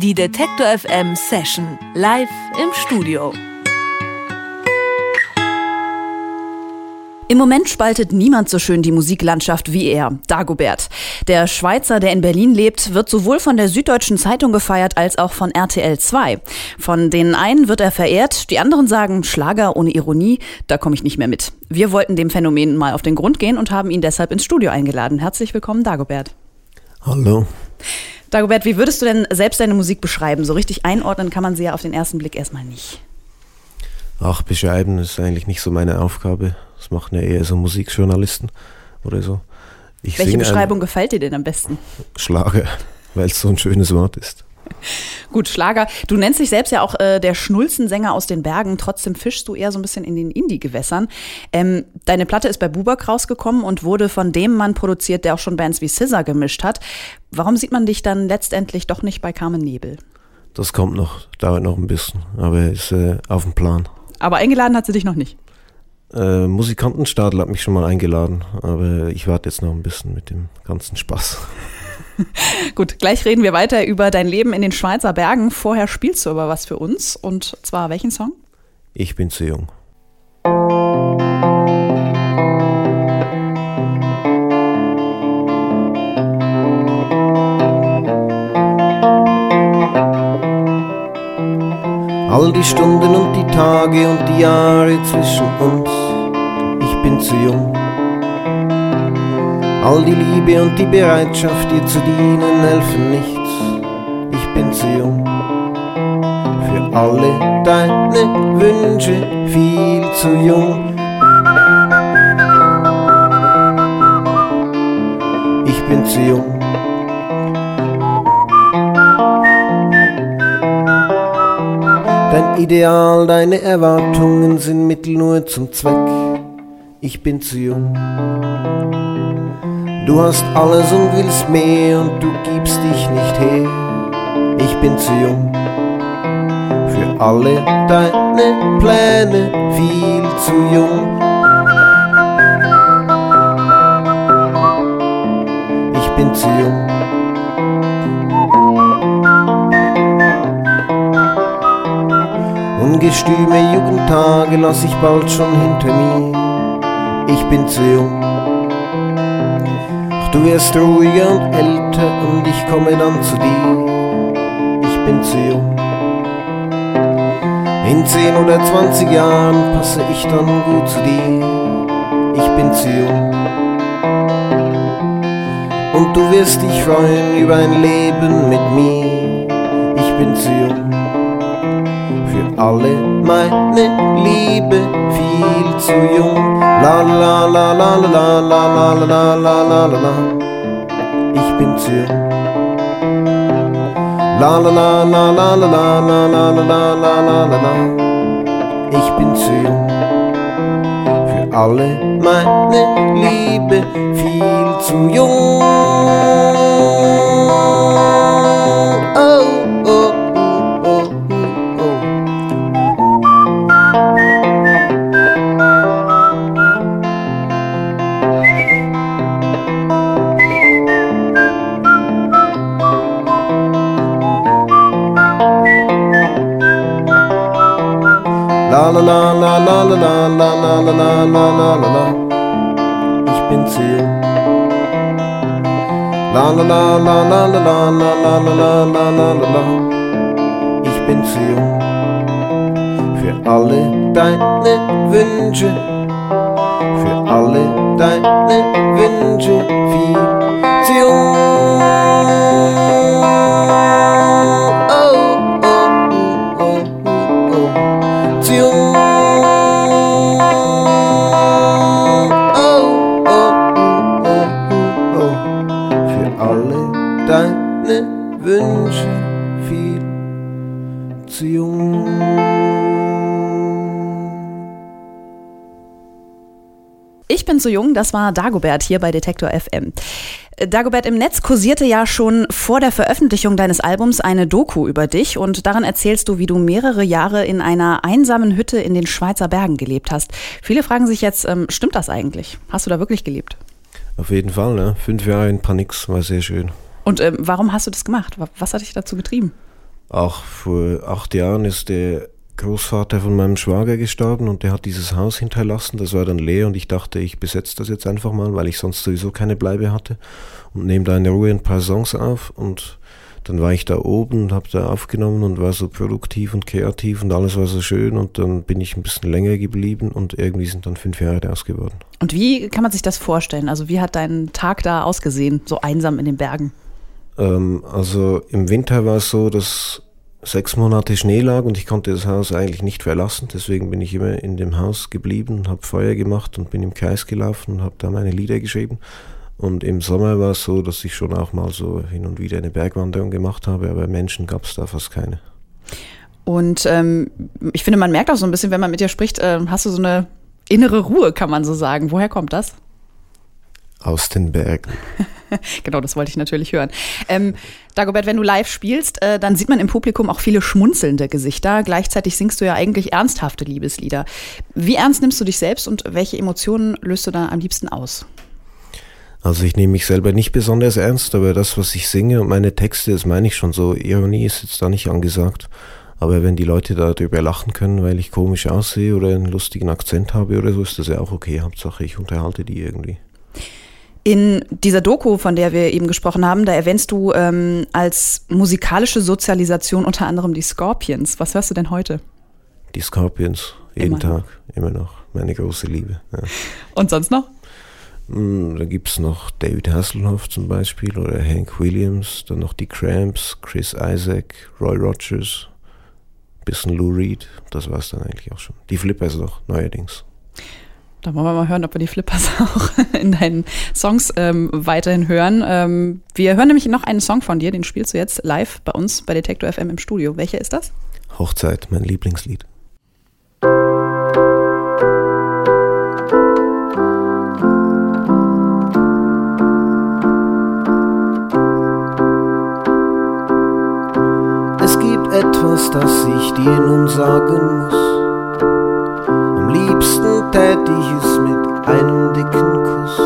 Die Detektor FM Session live im Studio. Im Moment spaltet niemand so schön die Musiklandschaft wie er, Dagobert. Der Schweizer, der in Berlin lebt, wird sowohl von der Süddeutschen Zeitung gefeiert als auch von RTL 2. Von den einen wird er verehrt, die anderen sagen Schlager ohne Ironie, da komme ich nicht mehr mit. Wir wollten dem Phänomen mal auf den Grund gehen und haben ihn deshalb ins Studio eingeladen. Herzlich willkommen, Dagobert. Hallo. Dagobert, wie würdest du denn selbst deine Musik beschreiben? So richtig einordnen kann man sie ja auf den ersten Blick erstmal nicht. Ach, beschreiben ist eigentlich nicht so meine Aufgabe. Das machen ja eher so Musikjournalisten oder so. Ich Welche Beschreibung gefällt dir denn am besten? Schlager, weil es so ein schönes Wort ist. Gut, Schlager. Du nennst dich selbst ja auch äh, der Schnulzensänger aus den Bergen. Trotzdem fischst du eher so ein bisschen in den Indie-Gewässern. Ähm, deine Platte ist bei Bubak rausgekommen und wurde von dem Mann produziert, der auch schon Bands wie Scissor gemischt hat. Warum sieht man dich dann letztendlich doch nicht bei Carmen Nebel? Das kommt noch, dauert noch ein bisschen, aber ist äh, auf dem Plan. Aber eingeladen hat sie dich noch nicht? Äh, Musikantenstadel hat mich schon mal eingeladen, aber ich warte jetzt noch ein bisschen mit dem ganzen Spaß. Gut, gleich reden wir weiter über dein Leben in den Schweizer Bergen. Vorher spielst du aber was für uns. Und zwar welchen Song? Ich bin zu jung. All die Stunden und die Tage und die Jahre zwischen uns, ich bin zu jung. All die Liebe und die Bereitschaft, dir zu dienen, helfen nichts, ich bin zu jung. Für alle deine Wünsche viel zu jung. Ich bin zu jung. Dein Ideal, deine Erwartungen sind Mittel nur zum Zweck. Ich bin zu jung. Du hast alles und willst mehr und du gibst dich nicht her. Ich bin zu jung. Für alle deine Pläne viel zu jung. Ich bin zu jung. Ungestüme Jugendtage lass ich bald schon hinter mir. Ich bin zu jung. Du wirst ruhiger und älter und ich komme dann zu dir. Ich bin zu jung. In zehn oder zwanzig Jahren passe ich dann gut zu dir. Ich bin zu jung. Und du wirst dich freuen über ein Leben mit mir. Ich bin zu jung alle meine Liebe viel zu jung. La la la la la la la la la la la. Ich bin zu jung. La la la la la la la la la la la la la. Ich bin zu jung. Für alle meine Liebe la la la la la la la la la la la la la Ich bin jung. La la la la la la la la la la la la la Ich bin jung. Für alle deine Wünsche, für alle deine Wünsche viel zu jung. bin zu jung, das war Dagobert hier bei Detektor FM. Dagobert, im Netz kursierte ja schon vor der Veröffentlichung deines Albums eine Doku über dich und darin erzählst du, wie du mehrere Jahre in einer einsamen Hütte in den Schweizer Bergen gelebt hast. Viele fragen sich jetzt, ähm, stimmt das eigentlich? Hast du da wirklich gelebt? Auf jeden Fall, ne? Fünf Jahre in Panix war sehr schön. Und ähm, warum hast du das gemacht? Was hat dich dazu getrieben? Ach, vor acht Jahren ist der Großvater von meinem Schwager gestorben und der hat dieses Haus hinterlassen. Das war dann leer und ich dachte, ich besetze das jetzt einfach mal, weil ich sonst sowieso keine Bleibe hatte und nehme da in Ruhe ein paar Songs auf und dann war ich da oben und habe da aufgenommen und war so produktiv und kreativ und alles war so schön und dann bin ich ein bisschen länger geblieben und irgendwie sind dann fünf Jahre daraus geworden. Und wie kann man sich das vorstellen? Also wie hat dein Tag da ausgesehen, so einsam in den Bergen? Ähm, also im Winter war es so, dass sechs Monate Schnee lag und ich konnte das Haus eigentlich nicht verlassen. Deswegen bin ich immer in dem Haus geblieben und habe Feuer gemacht und bin im Kreis gelaufen und habe da meine Lieder geschrieben. Und im Sommer war es so, dass ich schon auch mal so hin und wieder eine Bergwanderung gemacht habe, aber Menschen gab es da fast keine. Und ähm, ich finde, man merkt auch so ein bisschen, wenn man mit dir spricht, äh, hast du so eine innere Ruhe, kann man so sagen. Woher kommt das? Aus den Bergen. genau, das wollte ich natürlich hören. Ähm, Dagobert, wenn du live spielst, äh, dann sieht man im Publikum auch viele schmunzelnde Gesichter. Gleichzeitig singst du ja eigentlich ernsthafte Liebeslieder. Wie ernst nimmst du dich selbst und welche Emotionen löst du da am liebsten aus? Also ich nehme mich selber nicht besonders ernst, aber das, was ich singe und meine Texte, das meine ich schon so. Ironie ist jetzt da nicht angesagt. Aber wenn die Leute darüber lachen können, weil ich komisch aussehe oder einen lustigen Akzent habe oder so, ist das ja auch okay. Hauptsache, ich unterhalte die irgendwie. In dieser Doku, von der wir eben gesprochen haben, da erwähnst du ähm, als musikalische Sozialisation unter anderem die Scorpions. Was hörst du denn heute? Die Scorpions, jeden immer Tag, immer noch. Meine große Liebe. Ja. Und sonst noch? Hm, da gibt es noch David Hasselhoff zum Beispiel oder Hank Williams, dann noch die Cramps, Chris Isaac, Roy Rogers, bisschen Lou Reed, das war es dann eigentlich auch schon. Die Flippers noch, neuerdings. Da wollen wir mal hören, ob wir die Flippers auch in deinen Songs ähm, weiterhin hören. Ähm, wir hören nämlich noch einen Song von dir, den spielst du jetzt live bei uns bei Detektor FM im Studio. Welcher ist das? Hochzeit, mein Lieblingslied. Etwas, das ich dir nun sagen muss. Am liebsten tät ich es mit einem dicken Kuss.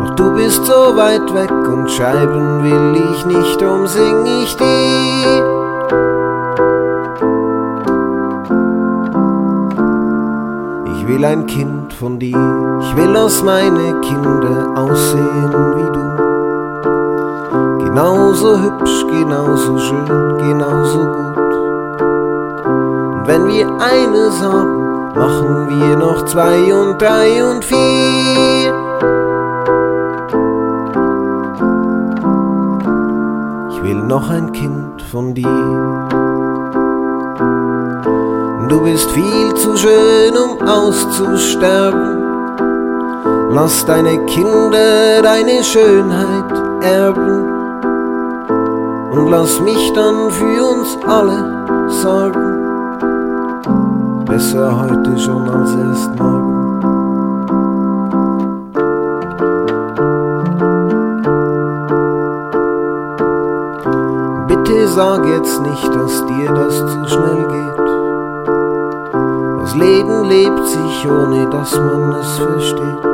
Doch du bist so weit weg und Scheiben will ich nicht, drum sing ich dir. Ich will ein Kind von dir, ich will, dass meine Kinder aussehen wie. Genauso hübsch, genauso schön, genauso gut. Und wenn wir eines haben, machen wir noch zwei und drei und vier. Ich will noch ein Kind von dir. Du bist viel zu schön, um auszusterben. Lass deine Kinder deine Schönheit erben und lass mich dann für uns alle sorgen. Besser heute schon als erst morgen. Bitte sag jetzt nicht, dass dir das zu schnell geht. Das Leben lebt sich, ohne dass man es versteht.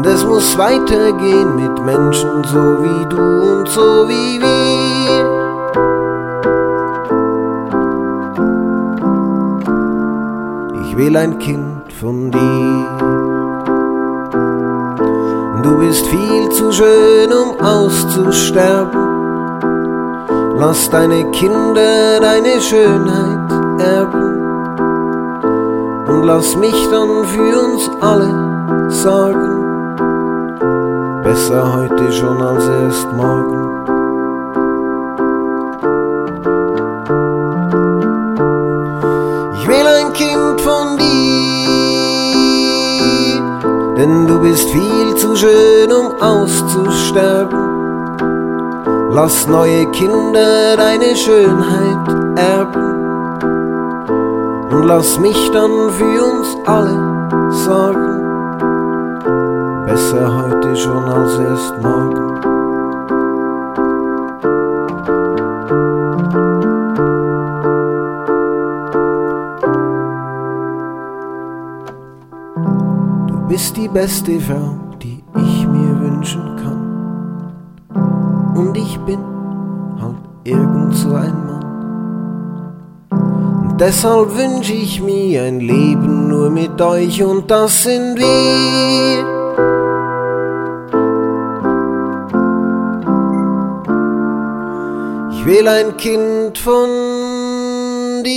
Und es muss weitergehen mit Menschen so wie du und so wie wir. Ich will ein Kind von dir. Du bist viel zu schön, um auszusterben. Lass deine Kinder deine Schönheit erben. Und lass mich dann für uns alle sorgen besser heute schon als erst morgen. Ich will ein Kind von dir, denn du bist viel zu schön, um auszusterben. Lass neue Kinder deine Schönheit erben und lass mich dann für uns alle sorgen besser heute schon als erst morgen. Du bist die beste Frau, die ich mir wünschen kann. Und ich bin halt irgend so ein Mann. Und deshalb wünsche ich mir ein Leben nur mit euch und das sind wir. Ich will ein Kind von dir.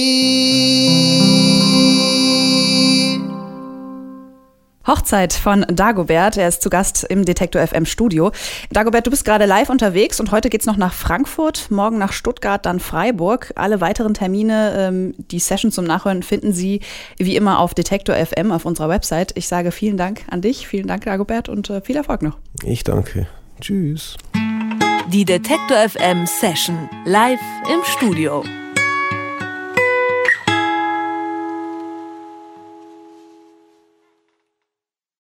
Hochzeit von Dagobert. Er ist zu Gast im Detektor FM Studio. Dagobert, du bist gerade live unterwegs und heute geht's noch nach Frankfurt, morgen nach Stuttgart, dann Freiburg. Alle weiteren Termine, ähm, die Session zum Nachhören finden Sie wie immer auf Detektor FM auf unserer Website. Ich sage vielen Dank an dich, vielen Dank Dagobert und äh, viel Erfolg noch. Ich danke. Tschüss. Die Detektor FM Session live im Studio.